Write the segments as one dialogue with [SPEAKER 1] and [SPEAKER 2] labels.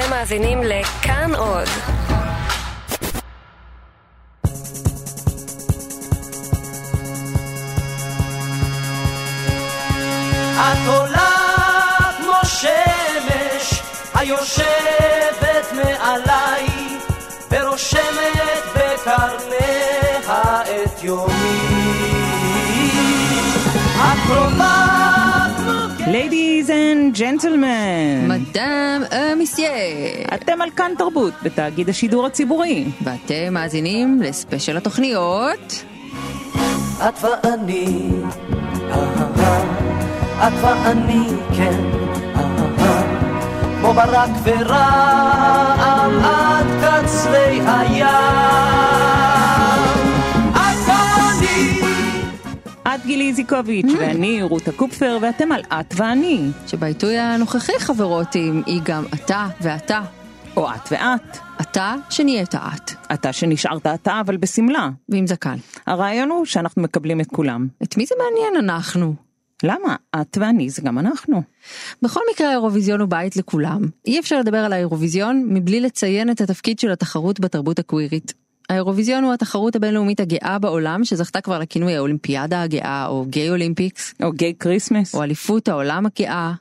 [SPEAKER 1] אתם מאזינים לכאן עוד.
[SPEAKER 2] את עולה כמו שמש היושבת מעליי ורושמת בקרניה את יומי. את
[SPEAKER 3] Ladies and gentlemen,
[SPEAKER 4] מדאם מיסייה,
[SPEAKER 3] אתם על כאן תרבות בתאגיד השידור הציבורי.
[SPEAKER 4] ואתם מאזינים לספיישל התוכניות.
[SPEAKER 2] את ואני, אהה, את ואני, כן, אהה, כמו ברק ורעם עד קצרי הים. את
[SPEAKER 3] גילי איזיקוביץ' ואני רותה קופפר ואתם על את ואני,
[SPEAKER 4] שבעיתוי הנוכחי חברות היא גם אתה ואתה.
[SPEAKER 3] או את ואת.
[SPEAKER 4] אתה שנהיית את,
[SPEAKER 3] אתה שנשארת אתה אבל בשמלה.
[SPEAKER 4] ועם זקן.
[SPEAKER 3] הרעיון הוא שאנחנו מקבלים את כולם.
[SPEAKER 4] את מי זה מעניין אנחנו?
[SPEAKER 3] למה? את ואני זה גם אנחנו.
[SPEAKER 4] בכל מקרה האירוויזיון הוא בית לכולם. אי אפשר לדבר על האירוויזיון מבלי לציין את התפקיד של התחרות בתרבות הקווירית. האירוויזיון הוא התחרות הבינלאומית הגאה בעולם שזכתה כבר לכינוי האולימפיאדה הגאה או Gay Olympics
[SPEAKER 3] או Gay Christmas,
[SPEAKER 4] או אליפות העולם הגאה.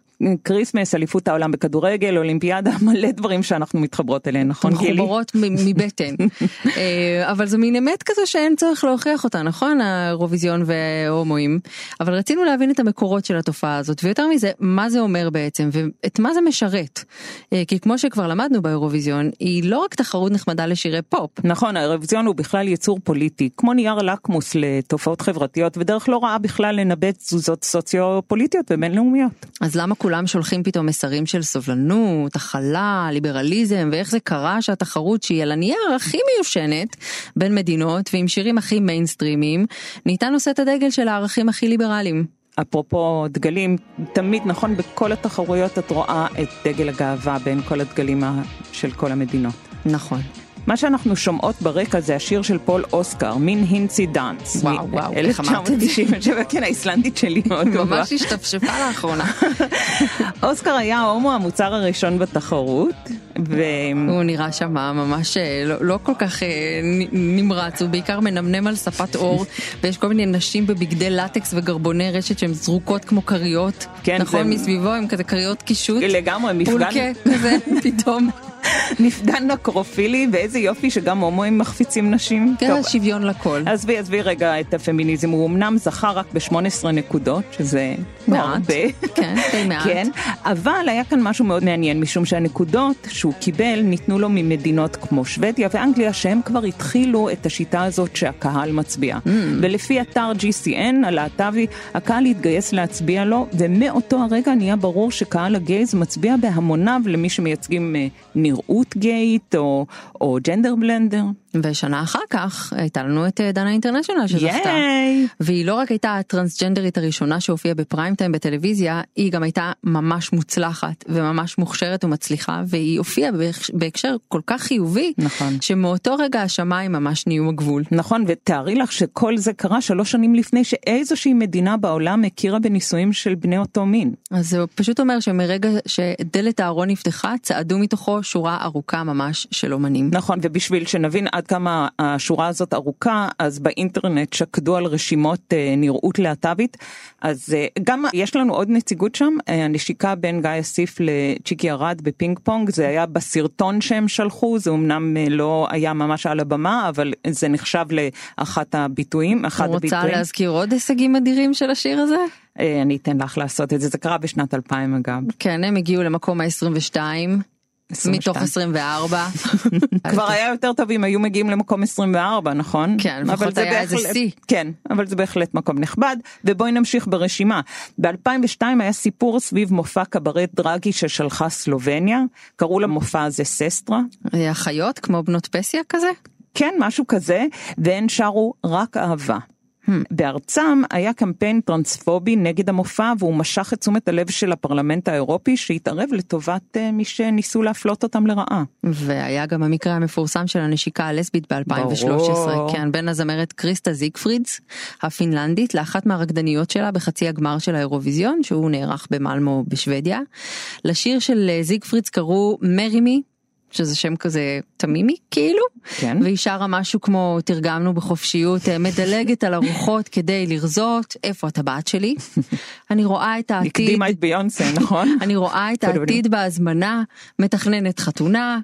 [SPEAKER 3] Christmas, אליפות העולם בכדורגל, אולימפיאדה, מלא דברים שאנחנו מתחברות אליהן, נכון גילי?
[SPEAKER 4] מחוברות מבטן. אה, אבל זו מין אמת כזו שאין צורך להוכיח אותה, נכון? האירוויזיון וההומואים. אבל רצינו להבין את המקורות של התופעה הזאת, ויותר מזה, מה זה אומר בעצם, ואת מה זה משרת. אה, כי כמו שכבר למדנו באירוויזיון, היא לא רק תחרות נחמדה לשירי פופ.
[SPEAKER 3] נכון, האירוויזיון הוא בכלל יצור פוליטי, כמו נייר לקמוס לתופעות חברתיות, ודרך לא רעה בכלל לנבא תזוזות סוציו-פוליטיות ובינלאומיות.
[SPEAKER 4] אז למה כולם שולחים פתאום מסרים של סובלנות, הכלה, ליברליזם, ואיך זה קרה שהתחרות שהיא על הנייר הכי מיושנת בין מדינות ועם שירים הכי מיינסטרימיים, נהייתה נושאת הדגל של הערכים הכי ליברליים.
[SPEAKER 3] אפרופו דגלים, תמיד נכון בכל התחרויות את רואה את דגל הגאווה בין כל הדגלים של כל המדינות.
[SPEAKER 4] נכון.
[SPEAKER 3] מה שאנחנו שומעות ברקע זה השיר של פול אוסקר, מין הינצי דאנס.
[SPEAKER 4] וואו, וואו, איך אמרת את זה?
[SPEAKER 3] 1997, כן, האיסלנדית שלי מאוד גבוה.
[SPEAKER 4] ממש השתפשפה לאחרונה.
[SPEAKER 3] אוסקר היה ההומו המוצר הראשון בתחרות, ו...
[SPEAKER 4] הוא נראה שם ממש אה, לא, לא כל כך אה, נמרץ, הוא בעיקר מנמנם על ספת עור, ויש כל מיני נשים בבגדי לטקס וגרבוני רשת שהן זרוקות כמו כריות.
[SPEAKER 3] כן,
[SPEAKER 4] נכון,
[SPEAKER 3] זה-
[SPEAKER 4] מסביבו הם כזה כריות קישוט.
[SPEAKER 3] לגמרי, מפגן,
[SPEAKER 4] פולקה כזה, פתאום.
[SPEAKER 3] מפגן נקרופילי, ואיזה יופי שגם הומואים מחפיצים נשים.
[SPEAKER 4] כן,
[SPEAKER 3] טוב,
[SPEAKER 4] שוויון לכל.
[SPEAKER 3] עזבי, עזבי רגע את הפמיניזם, הוא אמנם זכה רק ב-18 נקודות, שזה
[SPEAKER 4] מעט.
[SPEAKER 3] הרבה.
[SPEAKER 4] כן, די מעט.
[SPEAKER 3] כן, אבל היה כאן משהו מאוד מעניין, משום שהנקודות שהוא קיבל ניתנו לו ממדינות כמו שוודיה ואנגליה, שהם כבר התחילו את השיטה הזאת שהקהל מצביע.
[SPEAKER 4] Mm.
[SPEAKER 3] ולפי אתר GCN הלהט"בי, הקהל התגייס להצביע לו, ומאותו הרגע נהיה ברור שקהל הגייז מצביע בהמוניו למי שמייצגים אה, נראות גייט או, ג'נדר בלנדר.
[SPEAKER 4] ושנה אחר כך הייתה לנו את אה, דנה אינטרנשיונל שזכתה.
[SPEAKER 3] ייי!
[SPEAKER 4] והיא לא רק הייתה הטרנסג'נדרית הראשונה שהופיעה בפריים טיים בטלוויזיה, היא גם הייתה ממש מוצלחת וממש מוכשרת ומצליחה, והיא הופיעה בהקשר כל כך חיובי,
[SPEAKER 3] נכון.
[SPEAKER 4] שמאותו רגע השמיים ממש נהיו הגבול.
[SPEAKER 3] נכון, ותארי לך שכל זה קרה שלוש שנים לפני שאיזושהי מדינה בעולם הכירה בנישואים של בני אותו מין.
[SPEAKER 4] אז זה פשוט אומר שמרגע שדלת הארון נפתחה, צעדו מתוכו שורה ארוכה ממש של אומנים.
[SPEAKER 3] נכון, ובשביל שנבין עד כמה השורה הזאת ארוכה, אז באינטרנט שקדו על רשימות אה, נראות להט"בית, אז אה, גם יש לנו עוד נציגות שם, אה, הנשיקה בין גיא אסיף לצ'יקי ארד בפינג פונג, זה היה בסרטון שהם שלחו, זה אמנם לא היה ממש על הבמה, אבל זה נחשב לאחת הביטויים, אחד
[SPEAKER 4] רוצה
[SPEAKER 3] הביטויים.
[SPEAKER 4] להזכיר עוד הישגים אדירים של השיר הזה?
[SPEAKER 3] אני אתן לך לעשות את זה, זה קרה בשנת 2000 אגב.
[SPEAKER 4] כן, הם הגיעו למקום ה-22.
[SPEAKER 3] 22.
[SPEAKER 4] מתוך 24.
[SPEAKER 3] כבר היה יותר טוב אם היו מגיעים למקום 24 נכון?
[SPEAKER 4] כן, לפחות היה איזה שיא.
[SPEAKER 3] כן, אבל זה בהחלט מקום נכבד ובואי נמשיך ברשימה. ב-2002 היה סיפור סביב מופע קברט דרגי ששלחה סלובניה, קראו למופע הזה ססטרה.
[SPEAKER 4] אחיות כמו בנות פסיה כזה?
[SPEAKER 3] כן, משהו כזה, והן שרו רק אהבה. בארצם היה קמפיין טרנספובי נגד המופע והוא משך את תשומת הלב של הפרלמנט האירופי שהתערב לטובת אה, מי שניסו להפלות אותם לרעה.
[SPEAKER 4] והיה גם המקרה המפורסם של הנשיקה הלסבית ב-2013,
[SPEAKER 3] ברור.
[SPEAKER 4] כן, בין הזמרת קריסטה זיגפרידס הפינלנדית לאחת מהרקדניות שלה בחצי הגמר של האירוויזיון שהוא נערך במלמו בשוודיה. לשיר של אה, זיגפרידס קראו מרי מי. שזה שם כזה תמימי כאילו,
[SPEAKER 3] כן.
[SPEAKER 4] והיא שרה משהו כמו תרגמנו בחופשיות אה, מדלגת על הרוחות כדי לרזות איפה הטבעת שלי. אני רואה את העתיד,
[SPEAKER 3] הקדימה את ביונסה נכון?
[SPEAKER 4] אני רואה את. העתיד בהזמנה, מתכננת חתונה,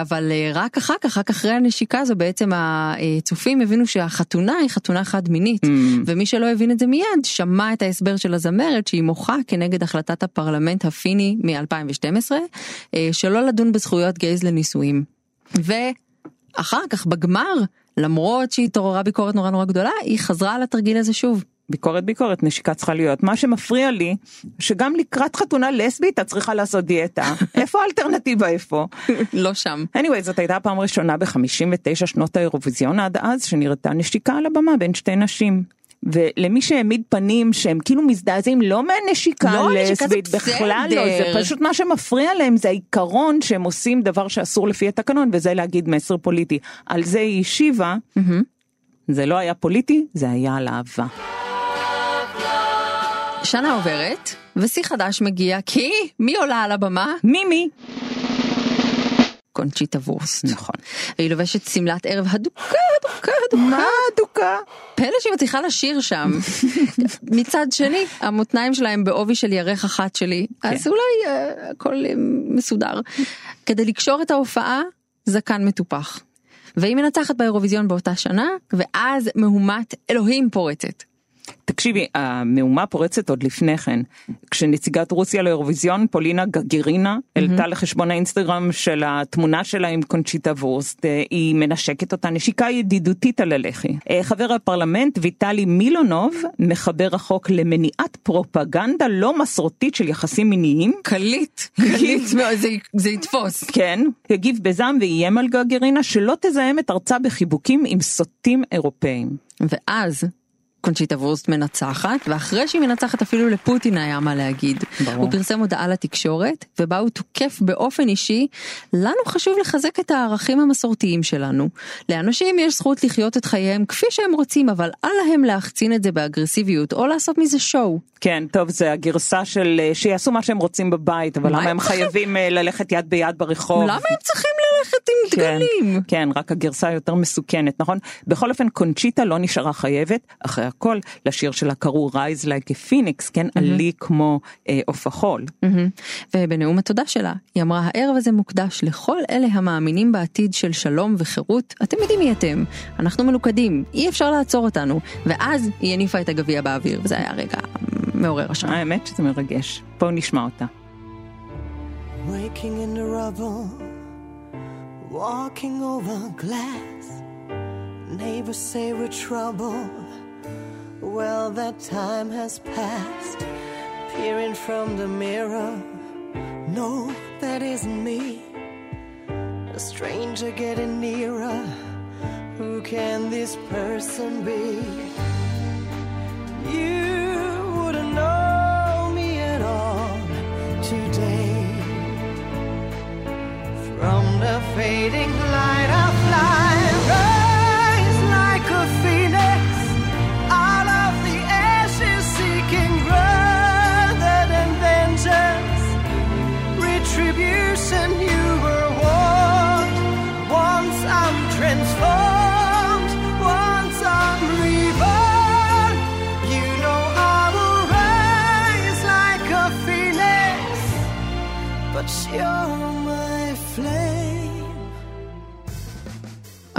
[SPEAKER 4] אבל אה, רק אחר כך, רק אחרי הנשיקה הזו בעצם הצופים הבינו שהחתונה היא חתונה חד מינית,
[SPEAKER 3] Mm.
[SPEAKER 4] ומי שלא הבין את זה מיד שמע את ההסבר של הזמרת שהיא מוחה כנגד החלטת הפרלמנט הפיני מ-2012 אה, שלא לדון בזכויות גייז לנישואים. ואחר כך בגמר, למרות שהיא התעוררה ביקורת נורא נורא גדולה, היא חזרה על התרגיל הזה שוב.
[SPEAKER 3] ביקורת ביקורת נשיקה צריכה להיות מה שמפריע לי שגם לקראת חתונה לסבית את צריכה לעשות דיאטה איפה האלטרנטיבה איפה.
[SPEAKER 4] לא שם.
[SPEAKER 3] anyway זאת הייתה הפעם הראשונה ב-59 שנות האירוויזיון עד אז שנראתה נשיקה על הבמה בין שתי נשים. ולמי שהעמיד פנים שהם כאילו מזדעזעים לא מהנשיקה
[SPEAKER 4] לא,
[SPEAKER 3] לסבית בכלל לא זה. פשוט מה שמפריע להם זה העיקרון שהם עושים דבר שאסור לפי התקנון וזה להגיד מסר פוליטי על זה היא השיבה זה לא היה פוליטי זה היה על אהבה.
[SPEAKER 4] שנה עוברת, ושיא חדש מגיע, כי מי עולה על הבמה?
[SPEAKER 3] מימי.
[SPEAKER 4] קונצ'יטה וורסט.
[SPEAKER 3] נכון.
[SPEAKER 4] והיא לובשת שמלת ערב הדוקה, הדוקה, הדוקה.
[SPEAKER 3] מה אדוקה?
[SPEAKER 4] פלא שהיא מצליחה לשיר שם. מצד שני, המותניים שלה הם בעובי של ירך אחת שלי, אז אולי אה, הכל אה, מסודר. כדי לקשור את ההופעה, זקן מטופח. והיא מנצחת באירוויזיון באותה שנה, ואז מהומת אלוהים פורצת.
[SPEAKER 3] תקשיבי, המהומה פורצת עוד לפני כן. כשנציגת רוסיה לאירוויזיון, פולינה גגירינה, העלתה לחשבון האינסטגרם של התמונה שלה עם קונצ'יטה וורסט, אה, היא מנשקת אותה נשיקה ידידותית על הלחי. אה, חבר הפרלמנט ויטלי מילונוב, מחבר החוק למניעת פרופגנדה לא מסורתית של יחסים מיניים.
[SPEAKER 4] קליט, קליט זה- זה יתפוס.
[SPEAKER 3] כן, הגיב בזעם ואיים על גגירינה שלא תזהם את ארצה בחיבוקים עם סוטים אירופאים.
[SPEAKER 4] ואז קונצ'יטה וורסט מנצחת, ואחרי שהיא מנצחת אפילו לפוטין היה מה להגיד.
[SPEAKER 3] ברור.
[SPEAKER 4] הוא פרסם הודעה לתקשורת, ובה הוא תוקף באופן אישי, לנו חשוב לחזק את הערכים המסורתיים שלנו. לאנשים יש זכות לחיות את חייהם כפי שהם רוצים, אבל אל להם להחצין את זה באגרסיביות, או לעשות מזה שואו.
[SPEAKER 3] כן, טוב, זה הגרסה של אה, שיעשו מה שהם רוצים בבית, אבל
[SPEAKER 4] מה
[SPEAKER 3] למה
[SPEAKER 4] הם
[SPEAKER 3] הם? חייבים אה, ללכת יד ביד ברחוב?
[SPEAKER 4] למה הם צריכים ללכת עם
[SPEAKER 3] כן,
[SPEAKER 4] דגלים?
[SPEAKER 3] כן, רק הגרסה היותר מסוכנת, נכון? בכל אופן, קונצ'יטה לא נשארה חייבת, אחרי הכל, לשיר שלה קראו Rise Like a Phoenix, כן, עלי כמו אה, עוף החול.
[SPEAKER 4] מהמם. ובנאום התודה שלה, היא אמרה, הערב הזה מוקדש לכל אלה המאמינים בעתיד של שלום וחירות. אתם יודעים מי אתם, אנחנו מלוכדים, אי אפשר לעצור אותנו. ואז היא הניפה את הגביע באוויר, וזה היה רגע מעורר השראה.
[SPEAKER 3] האמת שזה מרגש. בואו נשמע אותה.
[SPEAKER 2] Waking in the rubble, walking over glass. Neighbors say we're trouble. Well, that time has passed. Peering from the mirror, no, that isn't me. A stranger getting nearer. Who can this person be?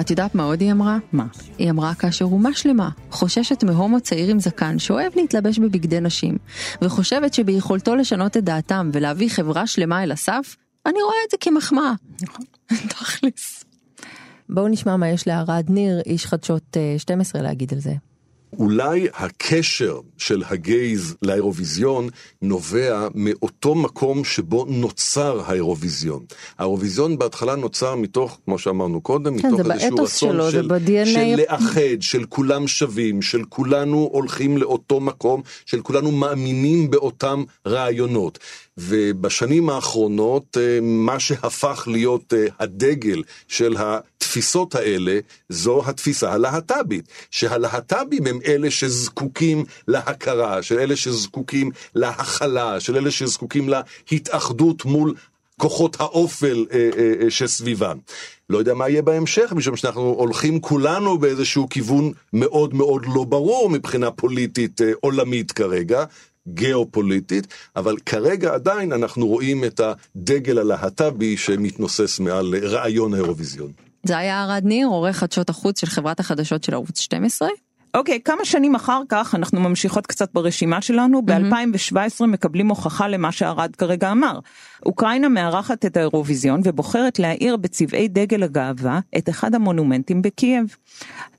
[SPEAKER 4] את יודעת מה עוד היא אמרה?
[SPEAKER 3] מה?
[SPEAKER 4] היא אמרה כאשר אומה שלמה חוששת מהומו צעיר עם זקן שאוהב להתלבש בבגדי נשים, וחושבת שביכולתו לשנות את דעתם ולהביא חברה שלמה אל הסף, אני רואה את זה כמחמאה.
[SPEAKER 3] נכון.
[SPEAKER 4] תכלס.
[SPEAKER 5] בואו נשמע מה יש לערד ניר, איש חדשות אה, 12 להגיד על זה. אולי הקשר של הגייז לאירוויזיון נובע מאותו מקום שבו נוצר האירוויזיון. האירוויזיון בהתחלה נוצר מתוך, כמו שאמרנו קודם,
[SPEAKER 4] כן,
[SPEAKER 5] מתוך איזשהו רצון
[SPEAKER 4] שלו,
[SPEAKER 5] של,
[SPEAKER 4] ב-DNA.
[SPEAKER 5] של לאחד, של כולם שווים, של כולנו הולכים לאותו מקום, של כולנו מאמינים באותם רעיונות. ובשנים האחרונות אה, מה שהפך להיות אה, הדגל של התפיסות האלה זו התפיסה הלהט"בית, שהלהט"בים הם אלה שזקוקים להכרה, של אלה שזקוקים להכלה, של אלה שזקוקים להתאחדות מול כוחות האופל אה, אה, אה, שסביבם. לא יודע מה יהיה בהמשך, משום שאנחנו הולכים כולנו באיזשהו כיוון מאוד מאוד לא ברור מבחינה פוליטית אה, עולמית כרגע. גיאופוליטית, אבל כרגע עדיין אנחנו רואים את הדגל הלהט"בי שמתנוסס מעל רעיון האירוויזיון.
[SPEAKER 4] זה היה ארד ניר, עורך חדשות החוץ של חברת החדשות של ערוץ 12.
[SPEAKER 3] אוקיי, כמה שנים אחר כך אנחנו ממשיכות קצת ברשימה שלנו, ב-2017 מקבלים הוכחה למה שערד כרגע אמר. אוקראינה מארחת את האירוויזיון ובוחרת להאיר בצבעי דגל הגאווה את אחד המונומנטים בקייב.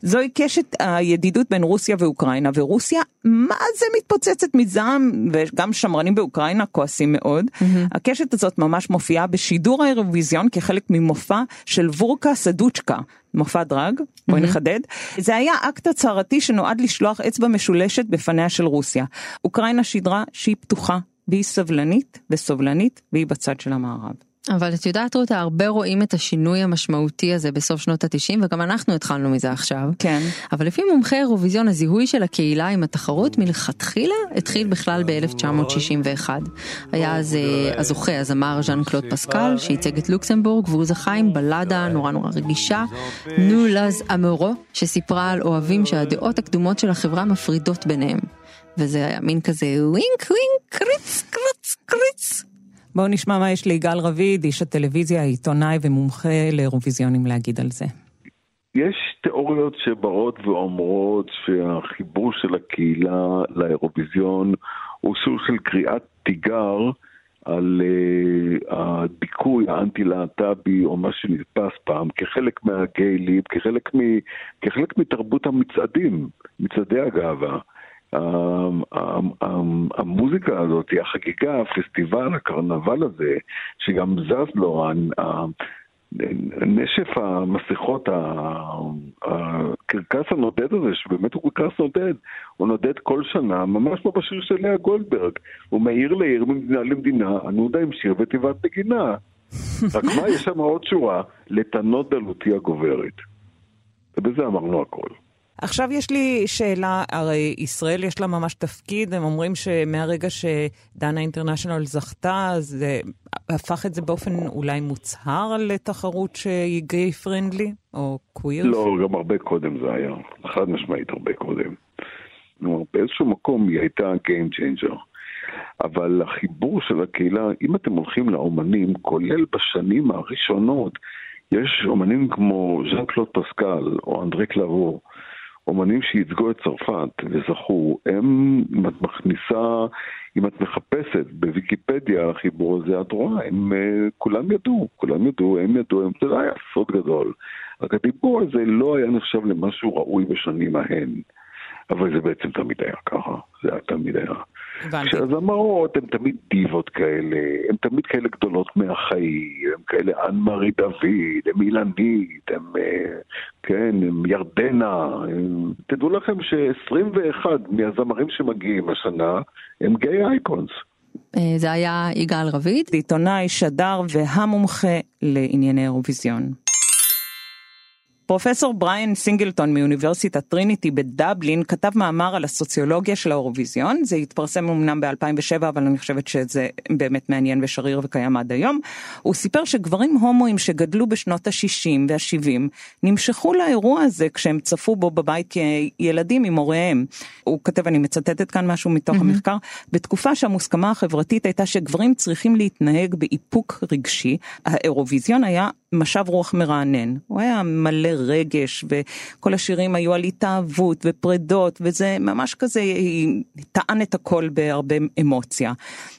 [SPEAKER 3] זוהי קשת הידידות בין רוסיה ואוקראינה, ורוסיה מה זה מתפוצצת מזעם, וגם שמרנים באוקראינה כועסים מאוד. הקשת הזאת ממש מופיעה בשידור האירוויזיון כחלק ממופע של וורקה סדוצ'קה. מופע דראג, בואי נחדד. זה היה אקט הצהרתי שנועד לשלוח אצבע משולשת בפניה של רוסיה. אוקראינה שידרה שהיא פתוחה, והיא סבלנית וסובלנית, והיא בצד של המערב.
[SPEAKER 4] אבל את יודעת רותה, הרבה רואים את השינוי המשמעותי הזה בסוף שנות התשעים, וגם אנחנו התחלנו מזה עכשיו.
[SPEAKER 3] כן.
[SPEAKER 4] אבל לפי מומחי אירוויזיון, הזיהוי של הקהילה עם התחרות מלכתחילה התחיל בכלל ב-1961. היה אז אה, הזוכה, הזמר ז'אן קלוד פסקל, שייצג את לוקסמבורג, והוא זכה עם בלדה נורא נורא רגישה, נו לז אמורו, שסיפרה על אוהבים שהדעות הקדומות של החברה מפרידות ביניהם. וזה היה מין כזה ווינק ווינק קריץ קריץ קריץ.
[SPEAKER 3] בואו נשמע מה יש ליגאל רביד, איש הטלוויזיה, עיתונאי ומומחה לאירוויזיונים להגיד על זה.
[SPEAKER 6] יש תיאוריות שבאות ואומרות שהחיבור של הקהילה לאירוויזיון הוא סוג של קריאת תיגר על uh, הדיכוי האנטי-להט"בי או מה שנתפס פעם כחלק מהגיילים, כחלק, מ, כחלק מתרבות המצעדים, מצעדי הגאווה. המוזיקה הזאת, החגיגה, הפסטיבל, הקרנבל הזה, שגם זז לו, נשף המסכות, הקרקס הנודד הזה, שבאמת הוא קרקס נודד, הוא נודד כל שנה, ממש כמו בשיר של לאה גולדברג. הוא מעיר לעיר, ממדינה למדינה, הנודה עם שיר ותיבת נגינה. רק מה, יש שם עוד שורה, לתנות דלותי הגוברת. ובזה אמרנו הכל.
[SPEAKER 3] עכשיו יש לי שאלה, הרי ישראל יש לה ממש תפקיד, הם אומרים שמהרגע שדנה אינטרנשיונל זכתה, זה הפך את זה באופן אולי מוצהר לתחרות שהיא גיי פרנדלי, או קוויר?
[SPEAKER 6] לא, גם הרבה קודם זה היה, חד משמעית הרבה קודם. כלומר, באיזשהו מקום היא הייתה Game Changer. אבל החיבור של הקהילה, אם אתם הולכים לאומנים, כולל בשנים הראשונות, יש אומנים כמו ז'אן קלוד פסקל או אנדרי קלבור, אומנים שייצגו את צרפת וזכו, הם, אם את מכניסה, אם את מחפשת בוויקיפדיה על החיבור הזה, את רואה, הם uh, כולם ידעו, כולם ידעו, הם ידעו, הם, זה לא היה סוד גדול. רק הדיבור הזה לא היה נחשב למשהו ראוי בשנים ההן. אבל זה בעצם תמיד היה ככה, זה היה תמיד היה.
[SPEAKER 3] הבנתי.
[SPEAKER 6] כשהזמרות הן תמיד דיבות כאלה, הן תמיד כאלה גדולות מהחיים, הן כאלה אנמרי דוד, הן אילנית, הן, אה, כן, הן ירדנה. הם... תדעו לכם ש-21 מהזמרים שמגיעים השנה הם gay icons.
[SPEAKER 4] אה, זה היה יגאל רביד.
[SPEAKER 3] עיתונאי, שדר והמומחה לענייני אירוויזיון. פרופסור בריאן סינגלטון מאוניברסיטת טריניטי בדבלין כתב מאמר על הסוציולוגיה של האירוויזיון, זה התפרסם אמנם ב-2007 אבל אני חושבת שזה באמת מעניין ושריר וקיים עד היום. הוא סיפר שגברים הומואים שגדלו בשנות ה-60 וה-70 נמשכו לאירוע הזה כשהם צפו בו בבית כילדים עם הוריהם. הוא כתב, אני מצטטת כאן משהו מתוך mm-hmm. המחקר, בתקופה שהמוסכמה החברתית הייתה שגברים צריכים להתנהג באיפוק רגשי, האירוויזיון היה משב רוח מרענן, הוא היה מלא רגש וכל השירים היו על התאהבות ופרדות וזה ממש כזה טען את הכל בהרבה אמוציה.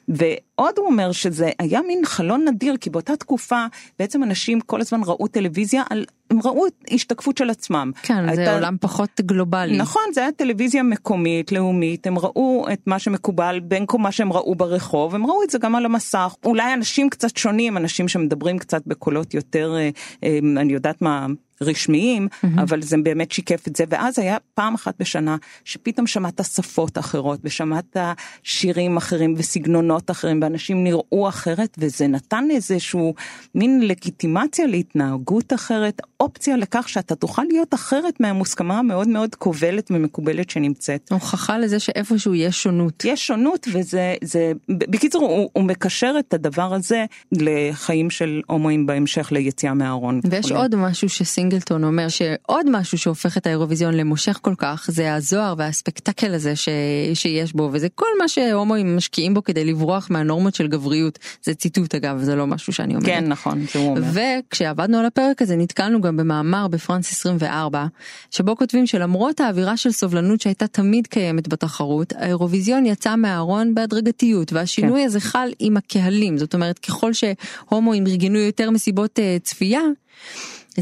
[SPEAKER 3] ועוד הוא אומר שזה היה מין חלון נדיר כי באותה תקופה בעצם אנשים כל הזמן ראו טלוויזיה על הם ראו השתקפות של עצמם.
[SPEAKER 4] כן,
[SPEAKER 3] הייתה...
[SPEAKER 4] זה עולם פחות גלובלי.
[SPEAKER 3] נכון, זה היה טלוויזיה מקומית, לאומית, הם ראו את מה שמקובל בין כל מה שהם ראו ברחוב, הם ראו את זה גם על המסך. אולי אנשים קצת שונים, אנשים שמדברים קצת בקולות יותר, אה, אה, אני יודעת מה, רשמיים, mm-hmm. אבל זה באמת שיקף את זה, ואז היה פעם אחת בשנה שפתאום שמעת שפות אחרות, ושמעת שירים אחרים וסגנונות אחרים, ואנשים נראו אחרת, וזה נתן איזשהו מין לגיטימציה להתנהגות אחרת, אופציה לכך שאתה תוכל להיות אחרת מהמוסכמה המאוד מאוד כובלת ומקובלת שנמצאת.
[SPEAKER 4] הוכחה לזה שאיפשהו יש שונות.
[SPEAKER 3] יש שונות, וזה, זה, בקיצור, הוא, הוא מקשר את הדבר הזה לחיים של הומואים בהמשך ליציאה מהארון.
[SPEAKER 4] ויש עוד משהו שסינג סינגלטון אומר שעוד משהו שהופך את האירוויזיון למושך כל כך זה הזוהר והספקטקל הזה ש... שיש בו וזה כל מה שהומואים משקיעים בו כדי לברוח מהנורמות של גבריות זה ציטוט אגב זה לא משהו שאני אומרת.
[SPEAKER 3] כן נכון זה הוא אומר.
[SPEAKER 4] וכשעבדנו על הפרק הזה נתקלנו גם במאמר בפרנס 24 שבו כותבים שלמרות האווירה של סובלנות שהייתה תמיד קיימת בתחרות האירוויזיון יצא מהארון בהדרגתיות והשינוי כן. הזה חל עם הקהלים זאת אומרת ככל שהומואים ארגנו יותר מסיבות uh, צפייה.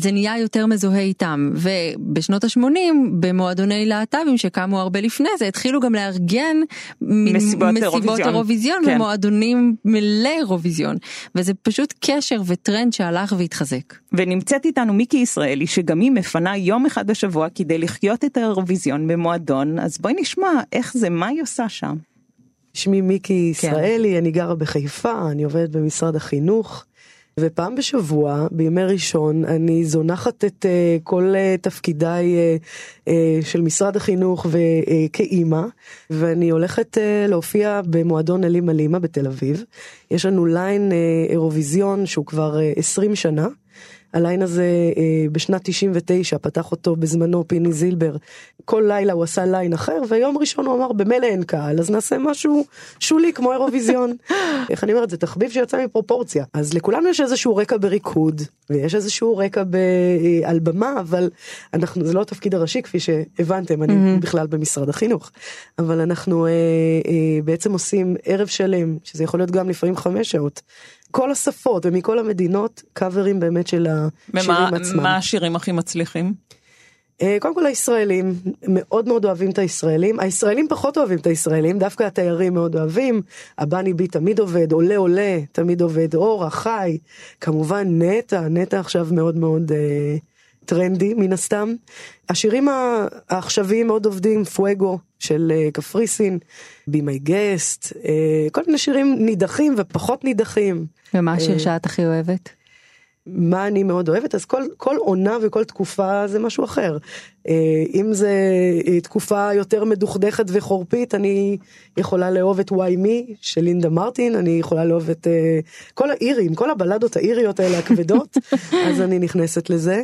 [SPEAKER 4] זה נהיה יותר מזוהה איתם ובשנות ה-80 במועדוני להט"בים שקמו הרבה לפני זה התחילו גם לארגן
[SPEAKER 3] מסיבות, מסיבות
[SPEAKER 4] אירוויזיון כן. ומועדונים מלא אירוויזיון וזה פשוט קשר וטרנד שהלך והתחזק.
[SPEAKER 3] ונמצאת איתנו מיקי ישראלי שגם היא מפנה יום אחד בשבוע כדי לחיות את האירוויזיון במועדון אז בואי נשמע איך זה מה היא עושה שם.
[SPEAKER 7] שמי מיקי כן. ישראלי כן. אני גרה בחיפה אני עובדת במשרד החינוך. ופעם בשבוע, בימי ראשון, אני זונחת את אה, כל אה, תפקידיי אה, אה, של משרד החינוך וכאימא, ואני הולכת אה, להופיע במועדון הלימה לימה בתל אביב. יש לנו ליין אה, אירוויזיון שהוא כבר אה, 20 שנה. הליין הזה אה, בשנת 99 פתח אותו בזמנו פיני זילבר. כל לילה הוא עשה ליין אחר ויום ראשון הוא אמר במילא אין קהל אז נעשה משהו שולי כמו אירוויזיון. איך אני אומרת זה תחביב שיצא מפרופורציה אז לכולנו יש איזשהו רקע בריקוד ויש איזשהו רקע ב, אה, על במה אבל אנחנו זה לא התפקיד הראשי כפי שהבנתם אני mm-hmm. בכלל במשרד החינוך אבל אנחנו אה, אה, בעצם עושים ערב שלם שזה יכול להיות גם לפעמים חמש שעות כל השפות ומכל המדינות קאברים באמת של השירים עצמם.
[SPEAKER 3] מה השירים הכי מצליחים?
[SPEAKER 7] אה, קודם כל הישראלים מאוד מאוד אוהבים את הישראלים הישראלים פחות אוהבים את הישראלים דווקא התיירים מאוד אוהבים הבני בי תמיד עובד עולה עולה תמיד עובד אורה חי כמובן נטע נטע עכשיו מאוד מאוד אה, טרנדי מן הסתם. השירים העכשוויים מאוד עובדים פואגו של אה, קפריסין בי מי גסט כל מיני שירים נידחים ופחות נידחים.
[SPEAKER 4] ומה השיר אה, שאת הכי אוהבת?
[SPEAKER 7] מה אני מאוד אוהבת אז כל כל עונה וכל תקופה זה משהו אחר אה, אם זה תקופה יותר מדוכדכת וחורפית אני יכולה לאהוב את וואי מי של לינדה מרטין אני יכולה לאהוב את כל האירים כל הבלדות האיריות האלה הכבדות אז אני נכנסת לזה.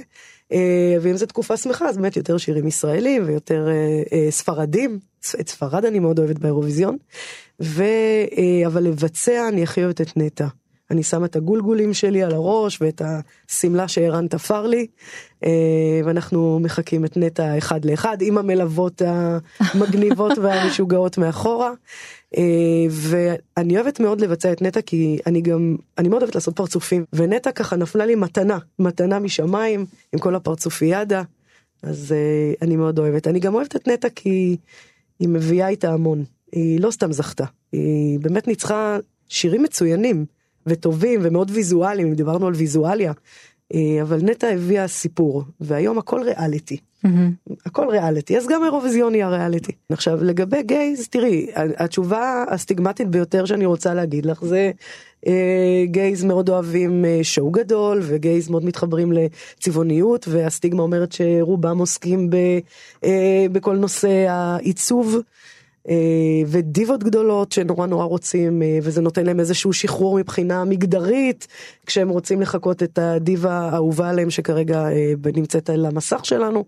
[SPEAKER 7] ואם זו תקופה שמחה אז באמת יותר שירים ישראלים ויותר ספרדים את ספרד אני מאוד אוהבת באירוויזיון ו... אבל לבצע אני הכי אוהבת את נטע. אני שמה את הגולגולים שלי על הראש ואת השמלה שערן תפר לי אה, ואנחנו מחקים את נטע אחד לאחד עם המלוות המגניבות והמשוגעות מאחורה. אה, ואני אוהבת מאוד לבצע את נטע כי אני גם אני מאוד אוהבת לעשות פרצופים ונטע ככה נפלה לי מתנה מתנה משמיים עם כל הפרצופיאדה אז אה, אני מאוד אוהבת אני גם אוהבת את נטע כי היא מביאה איתה המון היא לא סתם זכתה היא באמת ניצחה שירים מצוינים. וטובים ומאוד ויזואליים, אם דיברנו על ויזואליה, אה, אבל נטע הביאה סיפור, והיום הכל ריאליטי. Mm-hmm. הכל ריאליטי, אז גם האירוויזיון יהיה ריאליטי. עכשיו לגבי גייז, תראי, התשובה הסטיגמטית ביותר שאני רוצה להגיד לך זה אה, גייז מאוד אוהבים אה, שואו גדול וגייז מאוד מתחברים לצבעוניות והסטיגמה אומרת שרובם עוסקים ב, אה, בכל נושא העיצוב. אה, ודיבות גדולות שנורא נורא רוצים אה, וזה נותן להם איזשהו שחרור מבחינה מגדרית כשהם רוצים לחקות את הדיבה האהובה עליהם שכרגע אה, נמצאת על המסך שלנו.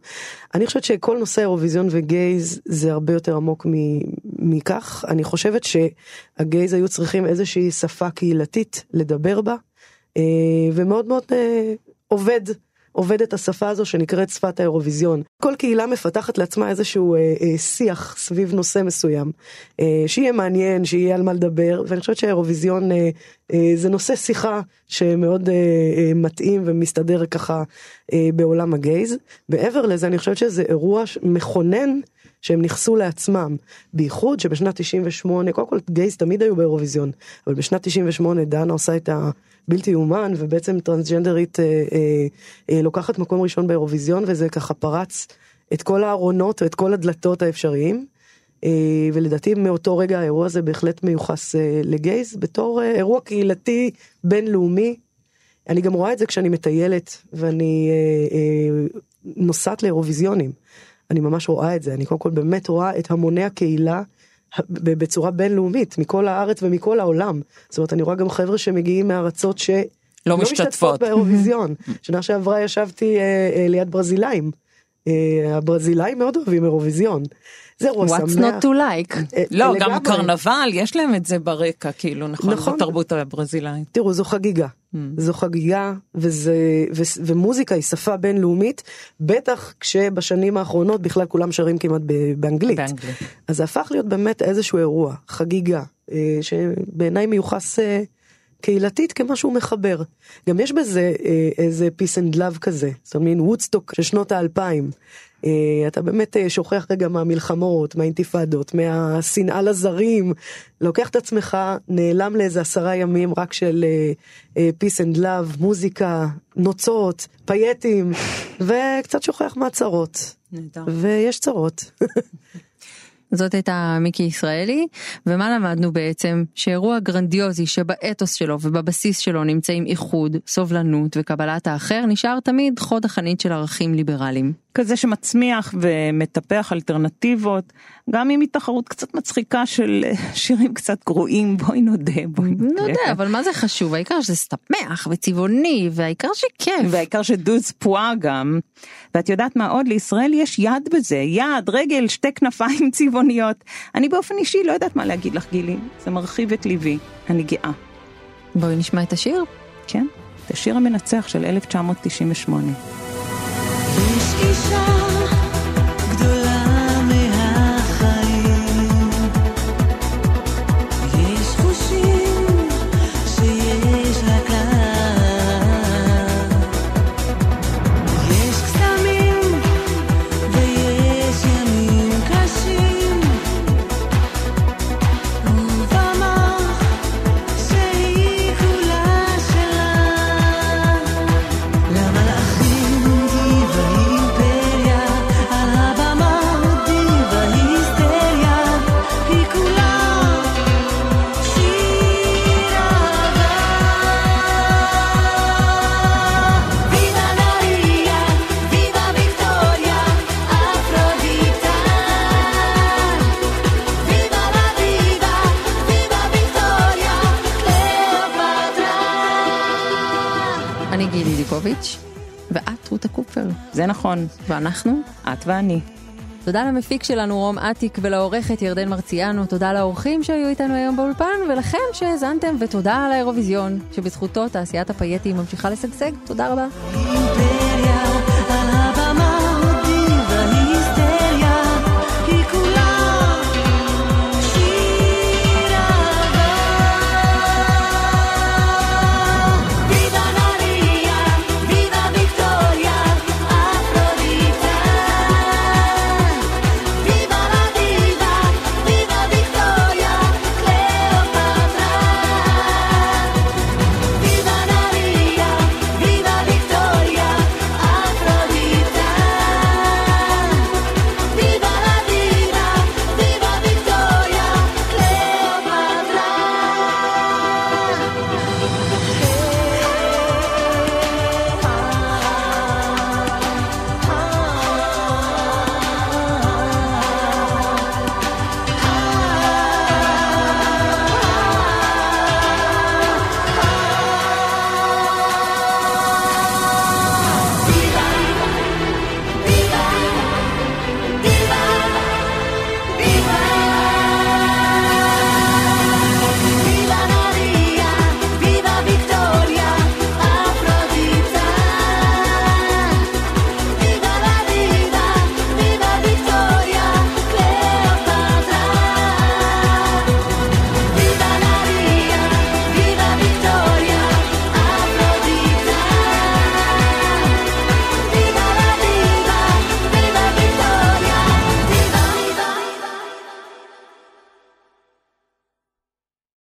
[SPEAKER 7] אני חושבת שכל נושא האירוויזיון וגייז זה הרבה יותר עמוק מכך אני חושבת שהגייז היו צריכים איזושהי שפה קהילתית לדבר בה ומאוד מאוד עובד עובדת השפה הזו שנקראת שפת האירוויזיון. כל קהילה מפתחת לעצמה איזשהו אה, אה, שיח סביב נושא מסוים, אה, שיהיה מעניין, שיהיה על מה לדבר, ואני חושבת שהאירוויזיון אה, אה, זה נושא שיחה שמאוד אה, אה, מתאים ומסתדר ככה אה, בעולם הגייז. מעבר לזה אני חושבת שזה אירוע מכונן. שהם נכסו לעצמם, בייחוד שבשנת 98, קודם כל גייז תמיד היו באירוויזיון, אבל בשנת 98 דנה עושה את הבלתי יאומן, ובעצם טרנסג'נדרית אה, אה, אה, לוקחת מקום ראשון באירוויזיון, וזה ככה פרץ את כל הארונות ואת כל הדלתות האפשריים. אה, ולדעתי מאותו רגע האירוע הזה בהחלט מיוחס אה, לגייז בתור אה, אירוע קהילתי בינלאומי. אני גם רואה את זה כשאני מטיילת ואני אה, אה, נוסעת לאירוויזיונים. אני ממש רואה את זה, אני קודם כל באמת רואה את המוני הקהילה בצורה בינלאומית, מכל הארץ ומכל העולם. זאת אומרת, אני רואה גם חבר'ה שמגיעים מארצות שלא
[SPEAKER 3] לא משתתפות
[SPEAKER 7] באירוויזיון. שנה שעברה ישבתי אה, אה, ליד ברזילאים. אה, הברזילאים מאוד אוהבים אירוויזיון. זה אירוע שמח.
[SPEAKER 4] What's not to like.
[SPEAKER 7] אה,
[SPEAKER 3] לא,
[SPEAKER 7] לגמרי.
[SPEAKER 3] גם קרנבל, יש להם את זה ברקע, כאילו, נכון,
[SPEAKER 7] נכון.
[SPEAKER 3] בתרבות הברזילאית.
[SPEAKER 7] תראו, זו חגיגה.
[SPEAKER 3] Mm.
[SPEAKER 7] זו חגיגה, וזה, ו, ומוזיקה היא שפה בינלאומית, בטח כשבשנים האחרונות בכלל כולם שרים כמעט ב- באנגלית.
[SPEAKER 3] באנגלית.
[SPEAKER 7] אז זה הפך להיות באמת איזשהו אירוע, חגיגה, אה, שבעיניי מיוחס אה, קהילתית כמשהו מחבר. גם יש בזה אה, איזה peace and love כזה, זאת אומרת, מין וודסטוק של שנות האלפיים. אה, אתה באמת אה, שוכח רגע מהמלחמות, מהאינתיפאדות, מהשנאה לזרים, לוקח את עצמך, נעלם לאיזה עשרה ימים רק של peace and love, מוזיקה, נוצות, פייטים, וקצת שוכח מהצרות.
[SPEAKER 3] נהדר.
[SPEAKER 7] ויש צרות.
[SPEAKER 4] זאת הייתה מיקי ישראלי, ומה למדנו בעצם? שאירוע גרנדיוזי שבאתוס שלו ובבסיס שלו נמצאים איחוד, סובלנות וקבלת האחר, נשאר תמיד חוד החנית של ערכים ליברליים.
[SPEAKER 3] כזה שמצמיח ומטפח אלטרנטיבות, גם אם היא תחרות קצת מצחיקה של אה, שירים קצת גרועים, בואי נודה, בואי נודה.
[SPEAKER 4] יודע, אבל מה זה חשוב? העיקר שזה סתמך וצבעוני, והעיקר שכיף.
[SPEAKER 3] והעיקר שדוז פועה גם. ואת יודעת מה עוד? לישראל יש יד בזה, יד, רגל, שתי כנפיים צבעוניות. אני באופן אישי לא יודעת מה להגיד לך גילי, זה מרחיב את ליבי, אני גאה.
[SPEAKER 4] בואי נשמע את השיר.
[SPEAKER 3] כן? זה השיר המנצח של 1998. נכון,
[SPEAKER 4] ואנחנו?
[SPEAKER 3] את ואני.
[SPEAKER 4] תודה למפיק שלנו רום אטיק ולעורכת ירדן מרציאנו, תודה לאורחים שהיו איתנו היום באולפן ולכם שהאזנתם ותודה על האירוויזיון, שבזכותו תעשיית הפייטים ממשיכה לשגשג, תודה רבה.